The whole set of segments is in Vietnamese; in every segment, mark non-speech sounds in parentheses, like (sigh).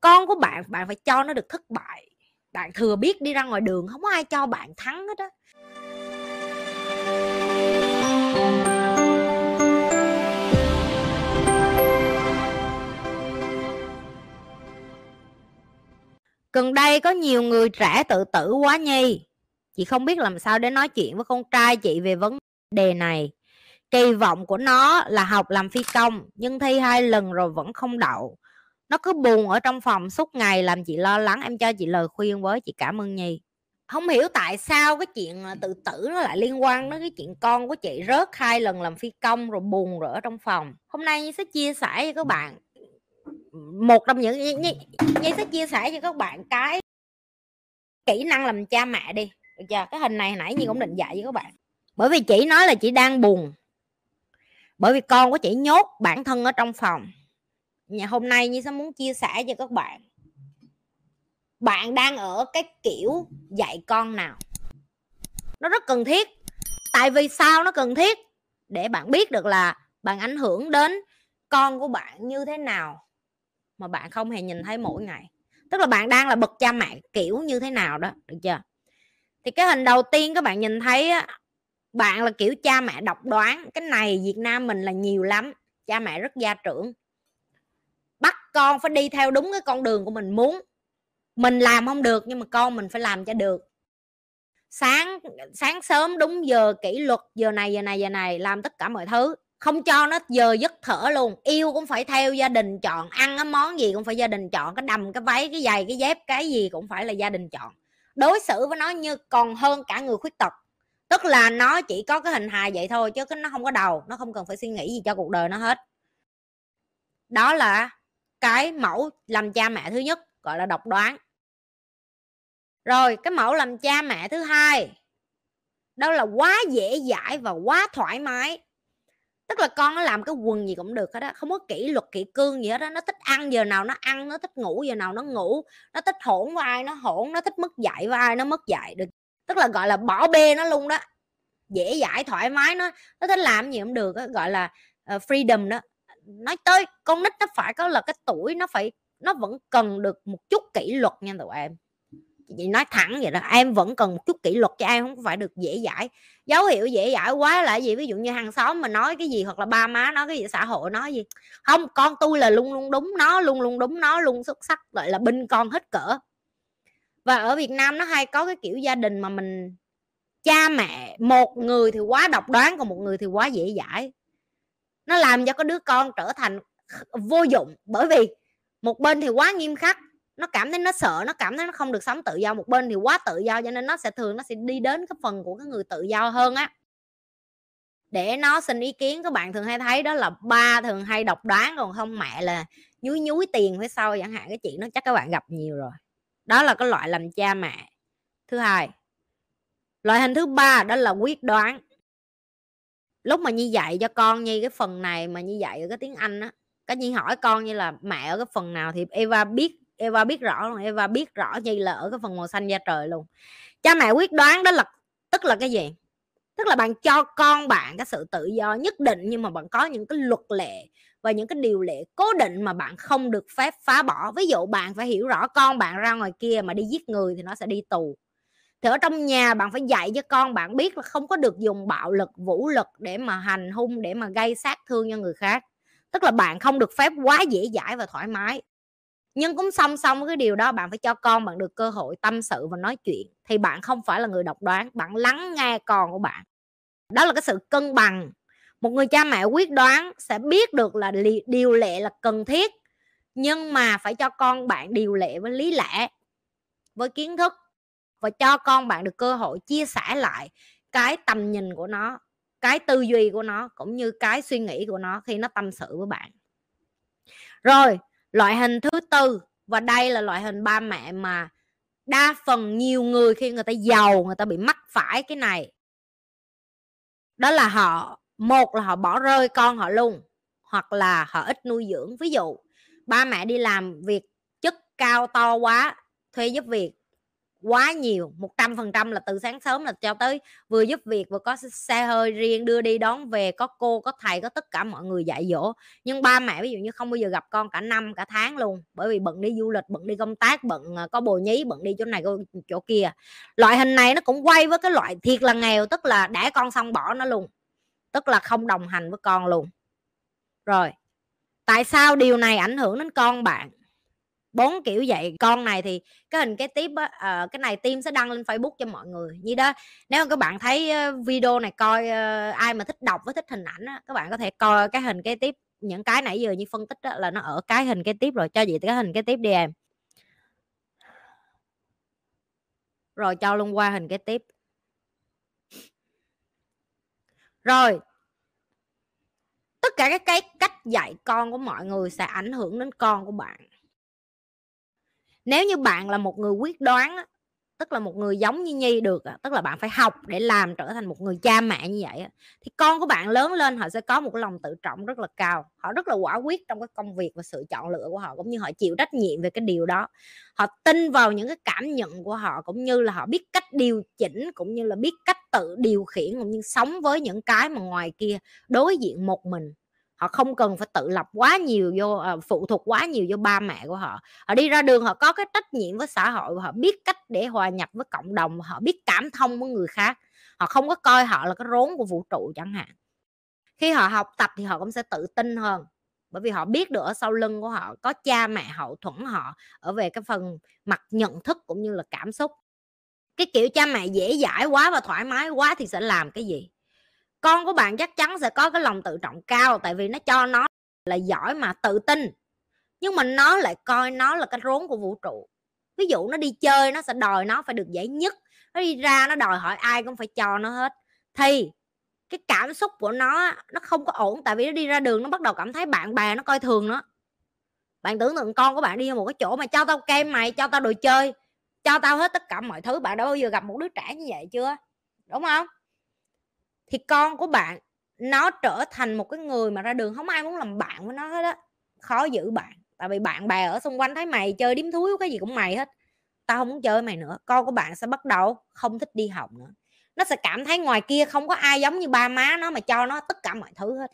con của bạn bạn phải cho nó được thất bại. Bạn thừa biết đi ra ngoài đường, không có ai cho bạn thắng hết á. Gần đây có nhiều người trẻ tự tử quá nhi chị không biết làm sao để nói chuyện với con trai chị về vấn đề này. Kỳ vọng của nó là học làm phi công, nhưng thi hai lần rồi vẫn không đậu nó cứ buồn ở trong phòng suốt ngày làm chị lo lắng em cho chị lời khuyên với chị cảm ơn nhi. Không hiểu tại sao cái chuyện à, tự tử nó lại liên quan đến cái chuyện con của chị rớt hai lần làm phi công rồi buồn rồi ở trong phòng. Hôm nay nhi sẽ chia sẻ với các bạn. Một trong những nhi, nhi, nhi sẽ chia sẻ cho các bạn cái kỹ năng làm cha mẹ đi. Được chưa? Cái hình này nãy nhi cũng định dạy với các bạn. Bởi vì chị nói là chị đang buồn. Bởi vì con của chị nhốt bản thân ở trong phòng nhà hôm nay như sẽ muốn chia sẻ cho các bạn. Bạn đang ở cái kiểu dạy con nào? Nó rất cần thiết. Tại vì sao nó cần thiết? Để bạn biết được là bạn ảnh hưởng đến con của bạn như thế nào mà bạn không hề nhìn thấy mỗi ngày. Tức là bạn đang là bậc cha mẹ kiểu như thế nào đó được chưa? Thì cái hình đầu tiên các bạn nhìn thấy á, bạn là kiểu cha mẹ độc đoán. Cái này việt nam mình là nhiều lắm. Cha mẹ rất gia trưởng con phải đi theo đúng cái con đường của mình muốn. Mình làm không được nhưng mà con mình phải làm cho được. Sáng sáng sớm đúng giờ kỷ luật, giờ này giờ này giờ này, làm tất cả mọi thứ. Không cho nó giờ giấc thở luôn. Yêu cũng phải theo gia đình chọn, ăn cái món gì cũng phải gia đình chọn, cái đầm, cái váy, cái giày, cái dép, cái gì cũng phải là gia đình chọn. Đối xử với nó như còn hơn cả người khuyết tật. Tức là nó chỉ có cái hình hài vậy thôi chứ nó không có đầu, nó không cần phải suy nghĩ gì cho cuộc đời nó hết. Đó là cái mẫu làm cha mẹ thứ nhất gọi là độc đoán. Rồi cái mẫu làm cha mẹ thứ hai đó là quá dễ dãi và quá thoải mái. Tức là con nó làm cái quần gì cũng được hết á không có kỷ luật kỷ cương gì hết á nó thích ăn giờ nào nó ăn nó thích ngủ giờ nào nó ngủ nó thích hỗn với ai nó hỗn nó thích mất dạy với ai nó mất dạy được. Tức là gọi là bỏ bê nó luôn đó. Dễ dãi thoải mái nó nó thích làm gì cũng được đó, gọi là ờ, freedom đó nói tới con nít nó phải có là cái tuổi nó phải, nó vẫn cần được một chút kỷ luật nha tụi em. Chị nói thẳng vậy đó, em vẫn cần một chút kỷ luật cho em không phải được dễ dãi. Dấu hiệu dễ dãi quá là gì? Ví dụ như hàng xóm mà nói cái gì hoặc là ba má nói cái gì, xã hội nói gì. Không, con tôi là luôn luôn đúng nó, luôn luôn đúng nó, luôn xuất sắc, gọi là binh con hết cỡ. Và ở Việt Nam nó hay có cái kiểu gia đình mà mình, cha mẹ một người thì quá độc đoán, còn một người thì quá dễ dãi nó làm cho có đứa con trở thành vô dụng, bởi vì một bên thì quá nghiêm khắc, nó cảm thấy nó sợ, nó cảm thấy nó không được sống tự do. Một bên thì quá tự do, cho nên nó sẽ thường nó sẽ đi đến cái phần của cái người tự do hơn á. Để nó xin ý kiến, các bạn thường hay thấy đó là ba thường hay độc đoán, còn không mẹ là nhúi nhúi tiền phía sau chẳng hạn, cái chuyện đó chắc các bạn gặp nhiều rồi. Đó là cái loại làm cha mẹ. Thứ hai, loại hình thứ ba đó là quyết đoán lúc mà như dạy cho con như cái phần này mà như dạy ở cái tiếng anh á, cái nhi hỏi con như là mẹ ở cái phần nào? Thì eva biết eva biết rõ luôn, eva biết rõ như là ở cái phần màu xanh da trời luôn. Cha mẹ quyết đoán đó là, tức là cái gì? Tức là bạn cho con bạn cái sự tự do nhất định nhưng mà bạn có những cái luật lệ và những cái điều lệ cố định mà bạn không được phép phá bỏ. Ví dụ bạn phải hiểu rõ con bạn ra ngoài kia mà đi giết người thì nó sẽ đi tù thì ở trong nhà bạn phải dạy cho con bạn biết là không có được dùng bạo lực, vũ lực để mà hành hung, để mà gây sát thương cho người khác. Tức là bạn không được phép quá dễ dãi và thoải mái. Nhưng cũng song song với cái điều đó, bạn phải cho con bạn được cơ hội tâm sự và nói chuyện. Thì bạn không phải là người độc đoán, bạn lắng nghe con của bạn. Đó là cái sự cân bằng. Một người cha mẹ quyết đoán sẽ biết được là điều lệ là cần thiết, nhưng mà phải cho con bạn điều lệ với lý lẽ, với kiến thức và cho con bạn được cơ hội chia sẻ lại cái tầm nhìn của nó, cái tư duy của nó, cũng như cái suy nghĩ của nó khi nó tâm sự với bạn. Rồi, loại hình thứ tư, và đây là loại hình ba mẹ mà đa phần nhiều người khi người ta giàu, người ta bị mắc phải cái này. Đó là họ, một là họ bỏ rơi con họ luôn, hoặc là họ ít nuôi dưỡng. Ví dụ, ba mẹ đi làm việc chức cao to quá, thuê giúp việc quá nhiều, một trăm phần trăm là từ sáng sớm là cho tới vừa giúp việc, vừa có xe hơi riêng đưa đi đón về, có cô, có thầy, có tất cả mọi người dạy dỗ. Nhưng ba mẹ ví dụ như không bao giờ gặp con cả năm, cả tháng luôn, bởi vì bận đi du lịch, bận đi công tác, bận ờ, có bồ nhí, bận đi chỗ này chỗ kia. Loại hình này nó cũng quay với cái loại thiệt là nghèo, tức là đẻ con xong bỏ nó luôn, tức là không đồng hành với con luôn. Rồi, tại sao điều này ảnh hưởng đến con bạn? Bốn kiểu vậy. Con này thì cái hình cái tiếp á uh, cái này tim sẽ đăng lên facebook cho mọi người như đó. Nếu các bạn thấy video này coi uh, ai mà thích đọc với thích hình ảnh á các bạn có thể coi cái hình cái tiếp những cái nãy giờ như phân tích đó, là nó ở cái hình cái tiếp rồi cho chị cái hình cái tiếp đi em. Rồi cho luôn qua hình cái tiếp. Rồi. Tất cả các cái cách dạy con của mọi người sẽ ảnh hưởng đến con của bạn nếu như bạn là một người quyết đoán tức là một người giống như nhi được tức là bạn phải học để làm trở thành một người cha mẹ như vậy thì con của bạn lớn lên họ sẽ có một cái lòng tự trọng rất là cao. Họ rất là quả quyết trong cái công việc và sự chọn lựa của họ, cũng như họ chịu trách nhiệm về cái điều đó. Họ tin vào những cái cảm nhận của họ, cũng như là họ biết cách điều chỉnh, cũng như là biết cách tự điều khiển, cũng như sống với những cái mà ngoài kia đối diện một mình họ không cần phải tự lập quá nhiều vô ờ, phụ thuộc quá nhiều vô ba mẹ của họ. Họ đi ra đường, họ có cái trách nhiệm với xã hội và họ biết cách để hòa nhập với cộng đồng họ biết cảm thông với người khác. Họ không có coi họ là cái rốn của vũ trụ chẳng hạn. Khi họ học tập thì họ cũng sẽ tự tin hơn, bởi vì họ biết được ở sau lưng của họ có cha mẹ hậu thuẫn họ ở về cái phần mặt nhận thức cũng như là cảm xúc. Cái kiểu cha mẹ dễ dãi quá và thoải mái quá thì sẽ làm cái gì? Con của bạn chắc chắn sẽ có cái lòng tự trọng cao, tại vì nó cho nó là giỏi mà, tự tin. Nhưng mà nó lại coi nó là cái rốn của vũ trụ. Ví dụ nó đi chơi, nó sẽ đòi nó phải được giải nhất. Nó đi ra, nó đòi hỏi ai cũng phải cho nó hết. Thì, cái cảm xúc của nó nó không có ổn, tại vì nó đi ra đường, nó bắt đầu cảm thấy bạn bè nó coi thường nó. Bạn tưởng tượng con của bạn đi vào một cái chỗ mà cho tao kem mày, cho tao đồ chơi, cho tao hết tất cả mọi thứ, bạn đã bao giờ gặp một đứa trẻ như vậy chưa? Đúng không? Thì con của bạn, nó trở thành một cái người mà ra đường không ai muốn làm bạn với nó hết á. Khó giữ bạn, tại vì bạn bè ở xung quanh thấy mày chơi điếm thúi cái gì cũng mày hết. Tao không muốn chơi mày nữa, con của bạn sẽ bắt đầu không thích đi học nữa. Nó sẽ cảm thấy ngoài kia không có ai giống như ba má nó mà cho nó tất cả mọi thứ hết.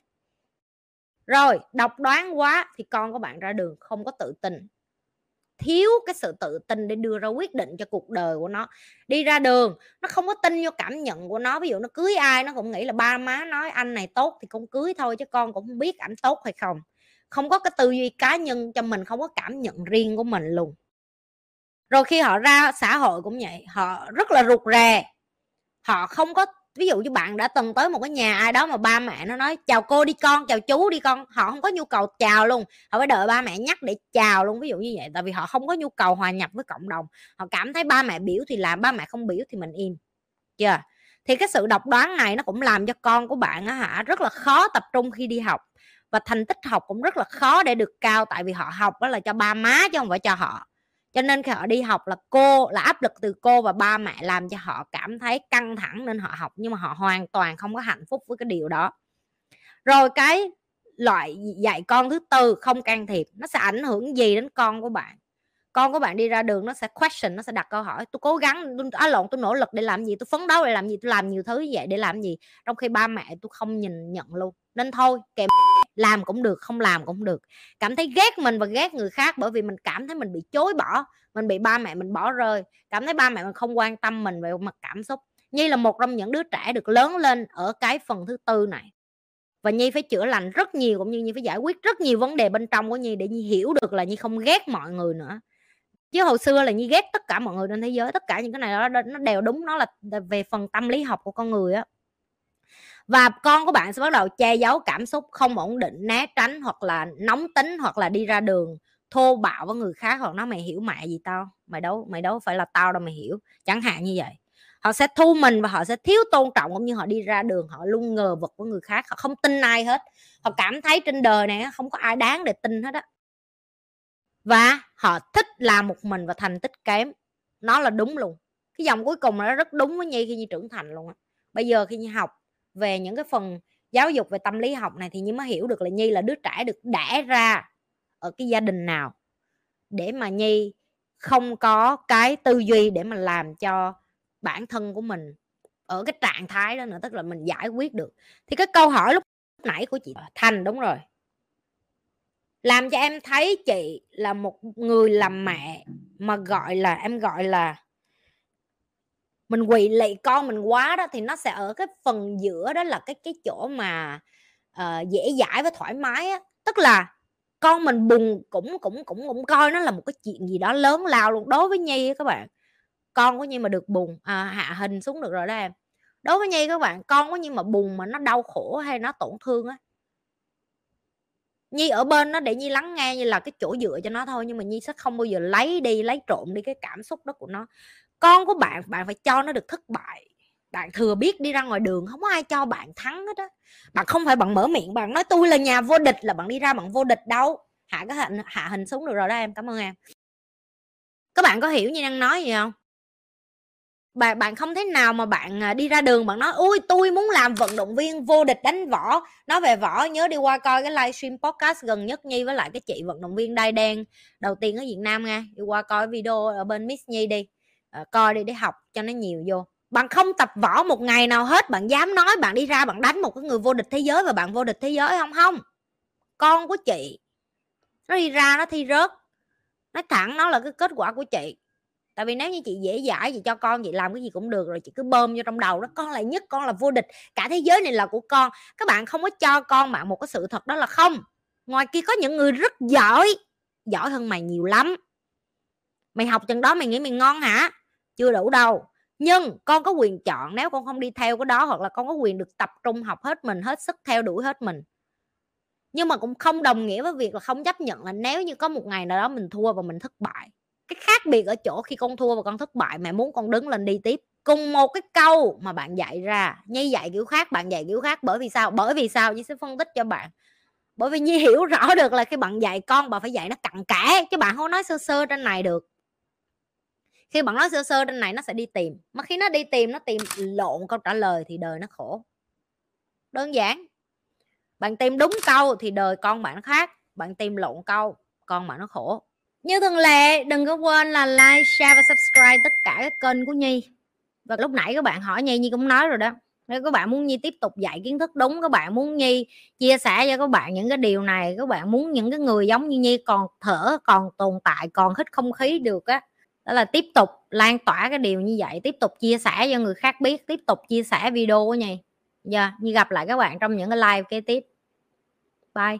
Rồi, độc đoán quá thì con của bạn ra đường không có tự tin thiếu cái sự tự tin để đưa ra quyết định cho cuộc đời của nó. Đi ra đường, nó không có tin vô cảm nhận của nó, ví dụ nó cưới ai, nó cũng nghĩ là ba má nói anh này tốt thì con cưới thôi chứ con cũng không biết ảnh tốt hay không. Không có cái tư duy cá nhân cho mình, không có cảm nhận riêng của mình luôn. Rồi khi họ ra xã hội cũng vậy, họ rất là rụt rè. Họ không có ví dụ như bạn đã từng tới một cái nhà ai đó mà ba mẹ nó nói, chào cô đi con, chào chú đi con. Họ không có nhu cầu chào luôn. Họ phải đợi ba mẹ nhắc để chào luôn, ví dụ như vậy, tại vì họ không có nhu cầu hòa nhập với cộng đồng. Họ cảm thấy ba mẹ biểu thì làm, ba mẹ không biểu thì mình im. Chưa? Thì cái sự độc đoán này nó cũng làm cho con của bạn á hả, rất là khó tập trung khi đi học. Và thành tích học cũng rất là khó để được cao, tại vì họ học đó là cho ba má chứ không phải cho họ cho nên khi họ đi học là cô, là áp lực từ cô và ba mẹ làm cho họ cảm thấy căng thẳng nên họ học, nhưng mà họ hoàn toàn không có hạnh phúc với cái điều đó. Rồi cái loại dạy con thứ tư không can thiệp, nó sẽ ảnh hưởng gì đến con của bạn? Con của bạn đi ra đường nó sẽ question, nó sẽ đặt câu hỏi, tôi cố gắng, tôi, á, lộn, tôi nỗ lực để làm gì, tôi phấn đấu để làm gì, tôi làm nhiều thứ như vậy để làm gì? Trong khi ba mẹ tôi không nhìn nhận luôn. Nên thôi kèm làm cũng được, không làm cũng được. Cảm thấy ghét mình và ghét người khác bởi vì mình cảm thấy mình bị chối bỏ, mình bị ba mẹ mình bỏ rơi. Cảm thấy ba mẹ mình không quan tâm mình về mặt cảm xúc. Nhi là một trong những đứa trẻ được lớn lên ở cái phần thứ tư này. Và nhi phải chữa lành rất nhiều cũng như nhi phải giải quyết rất nhiều vấn đề bên trong của nhi để nhi hiểu được là nhi không ghét mọi người nữa. Chứ hồi xưa là nhi ghét tất cả mọi người trên thế giới, tất cả những cái này đó nó đều đúng, nó là về phần tâm lý học của con người á và con của bạn sẽ bắt đầu che giấu cảm xúc không ổn định, né tránh hoặc là nóng tính hoặc là đi ra đường, thô bạo với người khác hoặc nói mày hiểu mẹ gì tao? Mày đâu mày đâu phải là tao đâu, mày hiểu. Chẳng hạn như vậy. Họ sẽ thu mình và họ sẽ thiếu tôn trọng cũng như họ đi ra đường, họ luôn ngờ vực với người khác, họ không tin ai hết. Họ cảm thấy trên đời này không có ai đáng để tin hết á. Và họ thích làm một mình và thành tích kém. Nó là đúng luôn. Cái dòng cuối cùng nó rất đúng với nhi khi nhi trưởng thành luôn á. Bây giờ khi nhi học về những cái phần giáo dục về tâm lý học này thì nhi mới hiểu được là nhi là đứa trẻ được đẻ ra ở cái gia đình nào để mà nhi không có cái tư duy để mà làm cho bản thân của mình ở cái trạng thái đó nữa, tức là mình giải quyết được. Thì cái câu hỏi lúc nãy của chị thành, đúng rồi. Làm cho em thấy chị là một người làm mẹ mà gọi là, em gọi là mình quỳ lạy con mình quá đó thì nó sẽ ở cái phần giữa đó là cái cái chỗ mà uh, dễ dãi và thoải mái á. Tức là con mình buồn cũng cũng cũng cũng coi nó là một cái chuyện gì đó lớn lao luôn. Đối với nhi các bạn con của nhi mà được buồn à, hạ hình xuống được rồi đó em. Đối với nhi các bạn con của nhi mà buồn mà nó đau khổ hay nó tổn thương á nhi ở bên nó để nhi lắng nghe như là cái chỗ dựa cho nó thôi. Nhưng mà nhi sẽ không bao giờ lấy đi lấy trộm đi cái cảm xúc đó của nó con của bạn bạn phải cho nó được thất bại. Bạn thừa biết đi ra ngoài đường, không có ai cho bạn thắng hết á. Bạn không phải bạn mở miệng, bạn nói tôi là nhà vô địch là bạn đi ra bạn vô địch đâu. Hạ cái hình, hạ hình xuống được rồi đó em. Cảm ơn em. Các bạn có hiểu như đang nói gì không? Bạn bạn không thế nào mà bạn à, đi ra đường bạn nói ui tôi muốn làm vận động viên vô địch đánh võ. Nói về võ, nhớ đi qua coi cái livestream podcast gần nhất nhi với lại cái chị vận động viên đai đen, đầu tiên ở việt nam nha. Đi qua coi video ở bên miss nhi đi. Ờ, coi đi, để học cho nó nhiều vô. Bạn không tập võ một ngày nào hết, bạn dám nói bạn đi ra bạn đánh một cái người vô địch thế giới và bạn vô địch thế giới không? Không. Con của chị, nó đi ra nó thi rớt nói thẳng nó là cái kết quả của chị. Tại vì nếu như chị dễ dãi, chị cho con chị làm cái gì cũng được rồi, chị cứ bơm vô trong đầu đó, con là nhất, con là vô địch, cả thế giới này là của con. Các bạn không có cho con bạn một cái sự thật đó là không. Ngoài kia có những người rất giỏi giỏi hơn mày nhiều lắm mày học chừng đó mày nghĩ mày ngon hả? Chưa đủ đâu. Nhưng con có quyền chọn, nếu con không đi theo cái đó hoặc là con có quyền được tập trung học hết mình, hết sức theo đuổi hết mình. Nhưng mà cũng không đồng nghĩa với việc là không chấp nhận là nếu như có một ngày nào đó mình thua và mình thất bại. Cái khác biệt ở chỗ khi con thua và con thất bại, mẹ muốn con đứng lên đi tiếp. Cùng một cái câu mà bạn dạy ra nhi dạy kiểu khác, bạn dạy kiểu khác, bởi vì sao? Bởi vì sao? Nhi sẽ phân tích cho bạn. Bởi vì nhi hiểu (laughs) rõ được là khi bạn dạy con, bà phải dạy nó cặn kẽ, chứ bạn không nói sơ sơ trên này được khi bạn nói sơ sơ trên này nó sẽ đi tìm, mà khi nó đi tìm, nó tìm lộn câu trả lời thì đời nó khổ. Đơn giản, bạn tìm đúng câu thì đời con bạn khác, bạn tìm lộn câu, con bạn nó khổ. Như thường lệ, đừng có quên là like, share và subscribe tất cả các kênh của nhi. Và lúc nãy các bạn hỏi nhi nhi cũng nói rồi đó. Nếu các bạn muốn nhi tiếp tục dạy kiến thức đúng, các bạn muốn nhi chia sẻ cho các bạn những cái điều này, các bạn muốn những cái người giống như nhi còn thở, còn tồn tại, còn hít không khí được á đó là tiếp tục lan tỏa cái điều như vậy tiếp tục chia sẻ cho người khác biết tiếp tục chia sẻ video của nhì giờ yeah, như gặp lại các bạn trong những cái live kế tiếp. Bye.